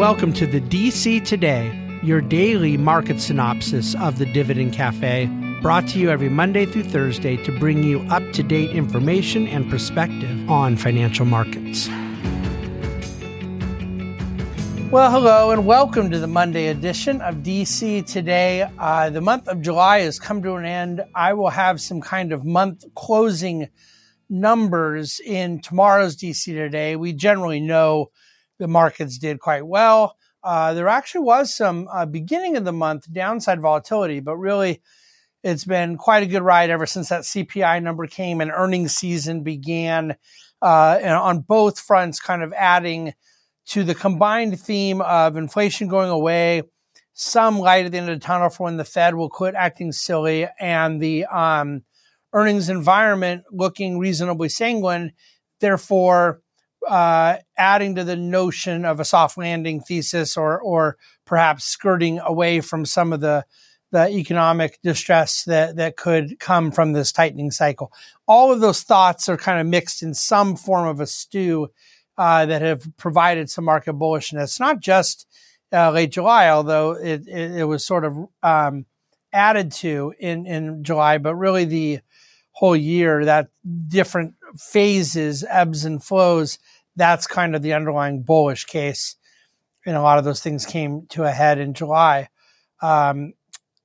welcome to the DC Today, your daily market synopsis of the Dividend Cafe, brought to you every Monday through Thursday to bring you up to date information and perspective on financial markets. Well, hello, and welcome to the Monday edition of DC Today. Uh, the month of July has come to an end. I will have some kind of month closing numbers in tomorrow's DC Today. We generally know the markets did quite well. Uh, there actually was some uh, beginning of the month downside volatility, but really it's been quite a good ride ever since that CPI number came and earnings season began. Uh, and on both fronts, kind of adding to the combined theme of inflation going away, some light at the end of the tunnel for when the Fed will quit acting silly, and the um, earnings environment looking reasonably sanguine. Therefore, uh, adding to the notion of a soft landing thesis or or perhaps skirting away from some of the the economic distress that that could come from this tightening cycle. All of those thoughts are kind of mixed in some form of a stew uh, that have provided some market bullishness. Not just uh, late July, although it, it, it was sort of um, added to in in July, but really the whole year that different phases, ebbs and flows, that's kind of the underlying bullish case. And a lot of those things came to a head in July. Um,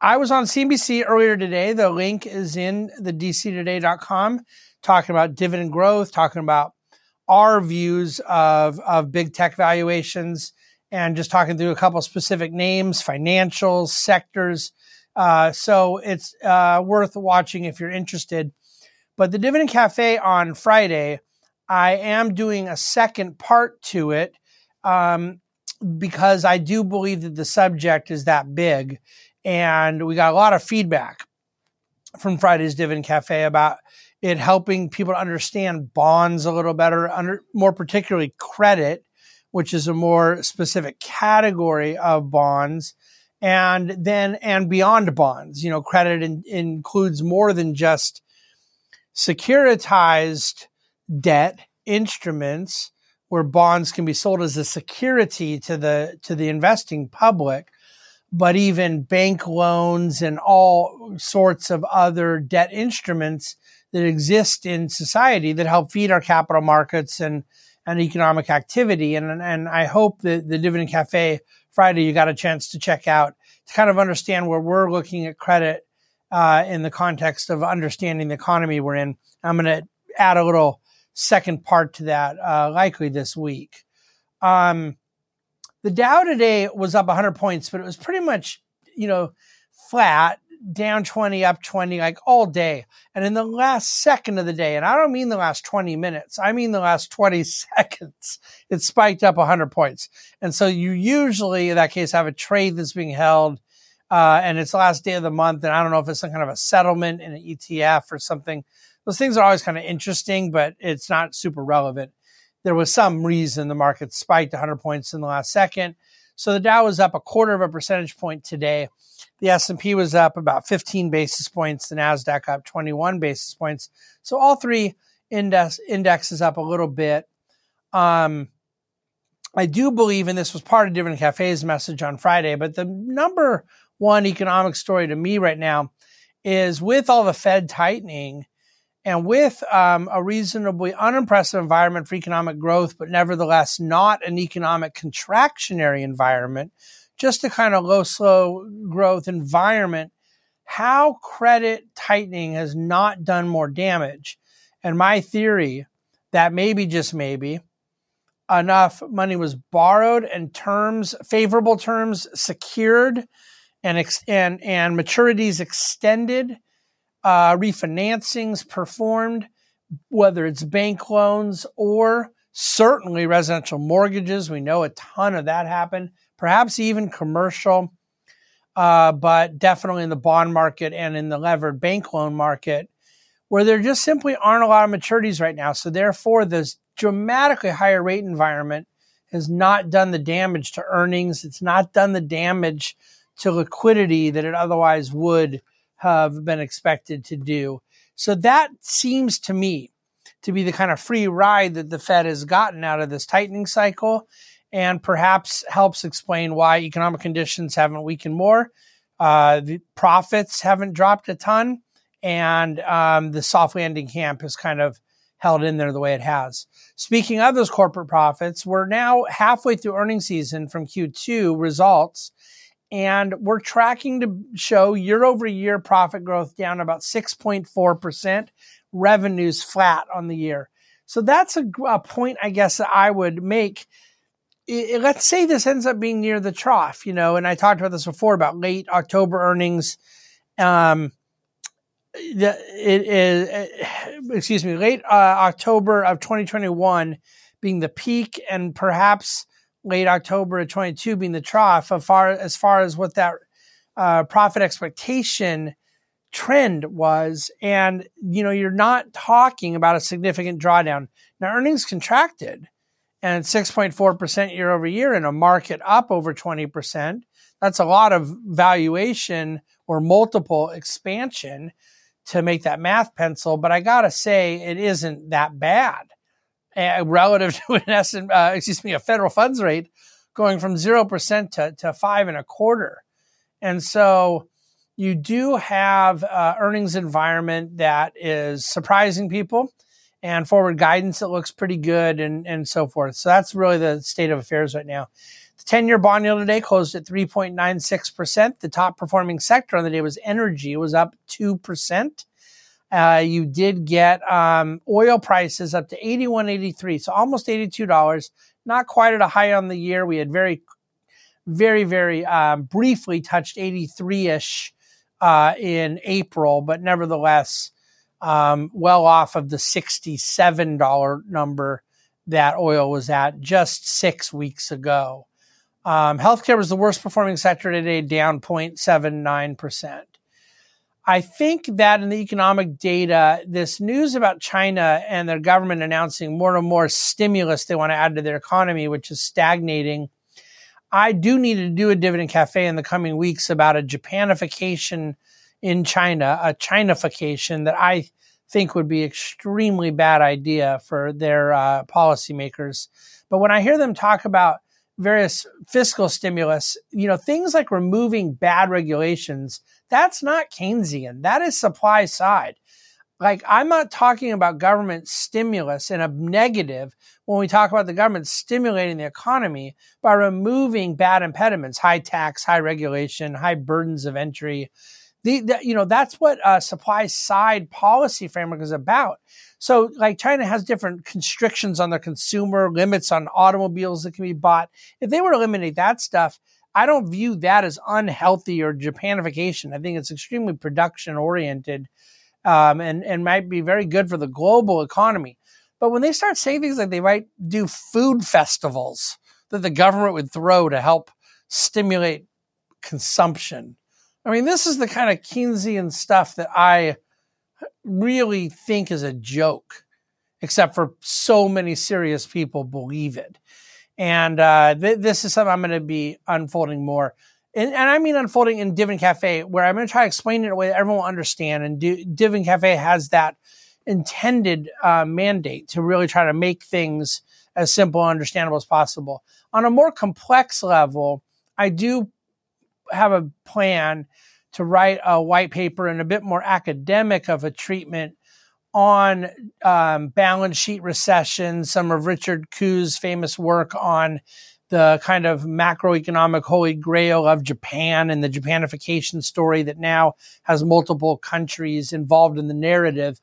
I was on CNBC earlier today. The link is in the dctoday.com talking about dividend growth, talking about our views of, of big tech valuations, and just talking through a couple specific names, financials, sectors. Uh, so it's uh, worth watching if you're interested. But the Dividend Cafe on Friday, I am doing a second part to it um, because I do believe that the subject is that big. And we got a lot of feedback from Friday's Dividend Cafe about it helping people to understand bonds a little better, under, more particularly credit, which is a more specific category of bonds. And then, and beyond bonds, you know, credit in, includes more than just securitized debt instruments where bonds can be sold as a security to the to the investing public but even bank loans and all sorts of other debt instruments that exist in society that help feed our capital markets and and economic activity and and I hope that the dividend cafe Friday you got a chance to check out to kind of understand where we're looking at credit uh, in the context of understanding the economy we're in. I'm going to add a little second part to that uh, likely this week. Um, the Dow today was up 100 points, but it was pretty much, you know, flat, down 20, up 20, like all day. And in the last second of the day, and I don't mean the last 20 minutes, I mean the last 20 seconds, it spiked up 100 points. And so you usually, in that case, have a trade that's being held. Uh, and it's the last day of the month. And I don't know if it's some kind of a settlement in an ETF or something those things are always kind of interesting, but it's not super relevant. There was some reason the market spiked 100 points in the last second. So the Dow was up a quarter of a percentage point today. The S&P was up about 15 basis points. The Nasdaq up 21 basis points. So all three index indexes up a little bit. Um, I do believe, and this was part of Dividend Cafe's message on Friday, but the number one economic story to me right now is with all the Fed tightening, and with um, a reasonably unimpressive environment for economic growth, but nevertheless not an economic contractionary environment, just a kind of low, slow growth environment, how credit tightening has not done more damage. And my theory that maybe, just maybe, enough money was borrowed and terms, favorable terms secured and, and, and maturities extended uh, refinancings performed, whether it's bank loans or certainly residential mortgages. We know a ton of that happened, perhaps even commercial, uh, but definitely in the bond market and in the levered bank loan market, where there just simply aren't a lot of maturities right now. So, therefore, this dramatically higher rate environment has not done the damage to earnings. It's not done the damage to liquidity that it otherwise would have been expected to do. So that seems to me to be the kind of free ride that the Fed has gotten out of this tightening cycle. and perhaps helps explain why economic conditions haven't weakened more. Uh, the profits haven't dropped a ton, and um, the soft landing camp has kind of held in there the way it has. Speaking of those corporate profits, we're now halfway through earnings season from Q2 results, and we're tracking to show year over year profit growth down about 6.4%, revenues flat on the year. So that's a, a point, I guess, that I would make. It, let's say this ends up being near the trough, you know, and I talked about this before about late October earnings. Um, it is, excuse me, late uh, October of 2021 being the peak, and perhaps late October of 22 being the trough. As far as far as what that uh, profit expectation trend was, and you know, you're not talking about a significant drawdown. Now, earnings contracted, and 6.4 percent year over year in a market up over 20 percent. That's a lot of valuation or multiple expansion to make that math pencil, but I gotta say it isn't that bad uh, relative to an S uh, excuse me a federal funds rate going from zero percent to to five and a quarter, and so you do have uh, earnings environment that is surprising people and forward guidance that looks pretty good and and so forth. So that's really the state of affairs right now. The 10 year bond yield today closed at 3.96%. The top performing sector on the day was energy, it was up 2%. Uh, you did get um, oil prices up to 81.83, so almost $82. Not quite at a high on the year. We had very, very, very um, briefly touched 83 ish uh, in April, but nevertheless, um, well off of the $67 number that oil was at just six weeks ago. Um, healthcare was the worst performing sector today, down 0.79%. I think that in the economic data, this news about China and their government announcing more and more stimulus they want to add to their economy, which is stagnating. I do need to do a dividend cafe in the coming weeks about a Japanification in China, a Chinafication that I think would be extremely bad idea for their uh, policymakers. But when I hear them talk about various fiscal stimulus, you know, things like removing bad regulations, that's not Keynesian. That is supply side. Like, I'm not talking about government stimulus in a negative when we talk about the government stimulating the economy by removing bad impediments, high tax, high regulation, high burdens of entry. The, the you know, that's what a supply side policy framework is about. So, like China has different constrictions on their consumer, limits on automobiles that can be bought. If they were to eliminate that stuff, I don't view that as unhealthy or Japanification. I think it's extremely production oriented um, and, and might be very good for the global economy. But when they start saying things like they might do food festivals that the government would throw to help stimulate consumption, I mean, this is the kind of Keynesian stuff that I really think is a joke, except for so many serious people believe it. And uh, th- this is something I'm going to be unfolding more. And, and, I mean unfolding in Dividend Cafe, where I'm going to try to explain it in a way that everyone will understand. And do, Dividend Cafe has that intended uh, mandate to really try to make things as simple and understandable as possible. On a more complex level, I do have a plan to write a white paper and a bit more academic of a treatment on um, balance sheet recession, some of Richard Koo's famous work on the kind of macroeconomic holy grail of Japan and the Japanification story that now has multiple countries involved in the narrative.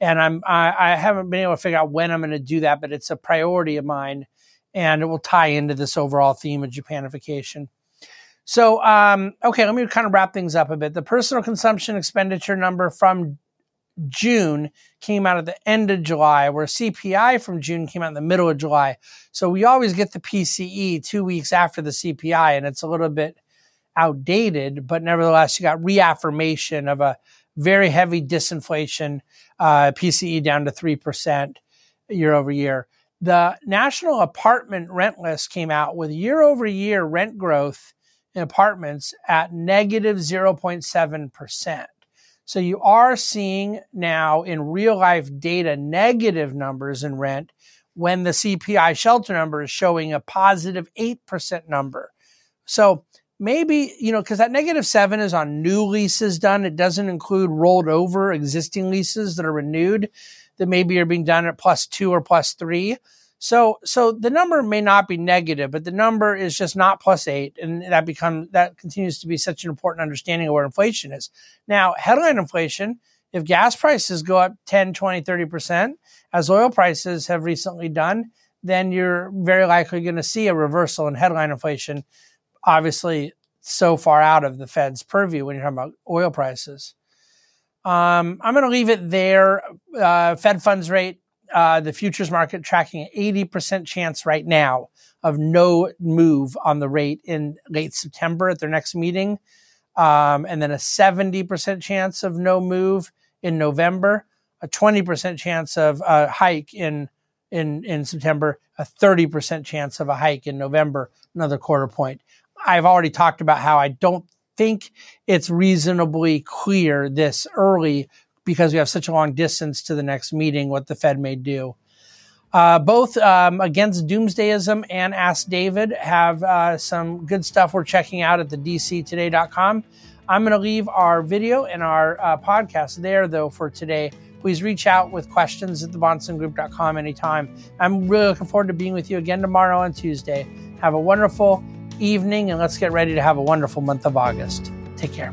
And I'm I, I haven't been able to figure out when I'm going to do that, but it's a priority of mine, and it will tie into this overall theme of Japanification. So, um, okay, let me kind of wrap things up a bit. The personal consumption expenditure number from June came out at the end of July, where CPI from June came out in the middle of July. So we always get the PCE two weeks after the CPI, and it's a little bit outdated, but nevertheless, you got reaffirmation of a very heavy disinflation, uh, PCE down to 3% year over year. The national apartment rent list came out with year over year rent growth in apartments at negative 0.7%. So you are seeing now in real life data negative numbers in rent, when the CPI shelter number is showing a positive 8% number. So maybe, you know, because that negative seven is on new leases done. It doesn't include rolled over existing leases that are renewed that maybe are being done at plus two or plus three. So, so the number may not be negative, but the number is just not plus eight. And that becomes, that continues to be such an important understanding of where inflation is. Now, headline inflation, if gas prices go up 10, 20, 30%, as oil prices have recently done, then you're very likely going to see a reversal in headline inflation. Obviously, so far out of the Fed's purview when you're talking about oil prices. Um, I'm going to leave it there. Uh, Fed funds rate uh, the futures market tracking an 80% chance right now of no move on the rate in late September at their next meeting. Um, and then a 70% chance of no move in November, a 20% chance of a hike in, in, in September, a 30% chance of a hike in November, another quarter point. I've already talked about how I don't think it's reasonably clear this early because we have such a long distance to the next meeting, what the Fed may do. Uh, both um, Against Doomsdayism and Ask David have uh, some good stuff we're checking out at the dctoday.com. I'm going to leave our video and our uh, podcast there, though, for today. Please reach out with questions at thebahnsengroup.com anytime. I'm really looking forward to being with you again tomorrow on Tuesday. Have a wonderful evening, and let's get ready to have a wonderful month of August. Take care.